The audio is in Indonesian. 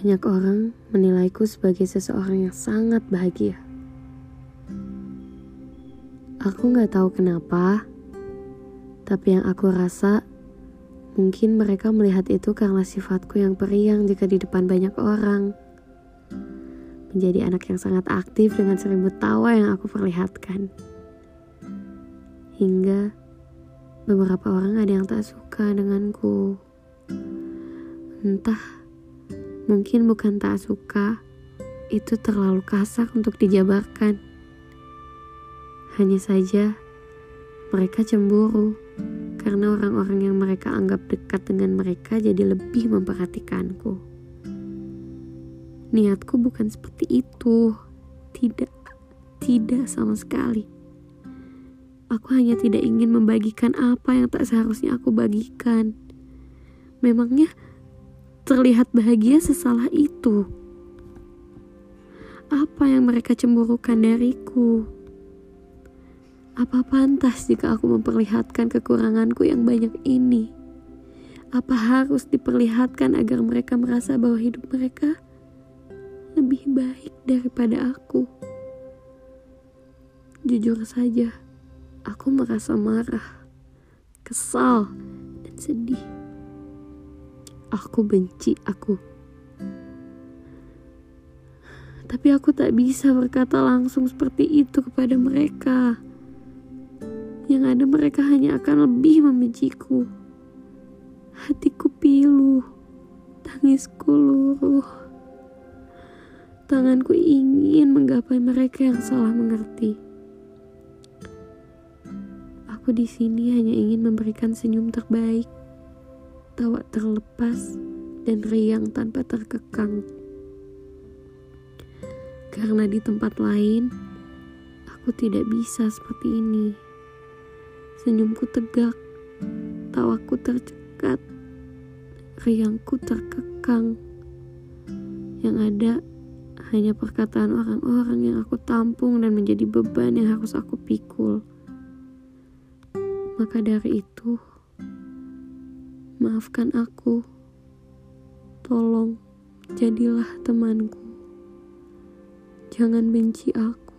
Banyak orang menilaiku sebagai seseorang yang sangat bahagia. Aku gak tahu kenapa, tapi yang aku rasa mungkin mereka melihat itu karena sifatku yang periang jika di depan banyak orang. Menjadi anak yang sangat aktif dengan seribu tawa yang aku perlihatkan. Hingga beberapa orang ada yang tak suka denganku. Entah Mungkin bukan tak suka, itu terlalu kasar untuk dijabarkan. Hanya saja, mereka cemburu karena orang-orang yang mereka anggap dekat dengan mereka jadi lebih memperhatikanku. Niatku bukan seperti itu, tidak, tidak sama sekali. Aku hanya tidak ingin membagikan apa yang tak seharusnya aku bagikan. Memangnya terlihat bahagia sesalah itu. Apa yang mereka cemburukan dariku? Apa pantas jika aku memperlihatkan kekuranganku yang banyak ini? Apa harus diperlihatkan agar mereka merasa bahwa hidup mereka lebih baik daripada aku? Jujur saja, aku merasa marah, kesal, dan sedih. Aku benci aku. Tapi aku tak bisa berkata langsung seperti itu kepada mereka. Yang ada mereka hanya akan lebih membenciku. Hatiku pilu, tangisku luruh. Tanganku ingin menggapai mereka yang salah mengerti. Aku di sini hanya ingin memberikan senyum terbaik tawa terlepas dan riang tanpa terkekang. Karena di tempat lain, aku tidak bisa seperti ini. Senyumku tegak, tawaku tercekat, riangku terkekang. Yang ada hanya perkataan orang-orang yang aku tampung dan menjadi beban yang harus aku pikul. Maka dari itu, Maafkan aku. Tolong, jadilah temanku. Jangan benci aku.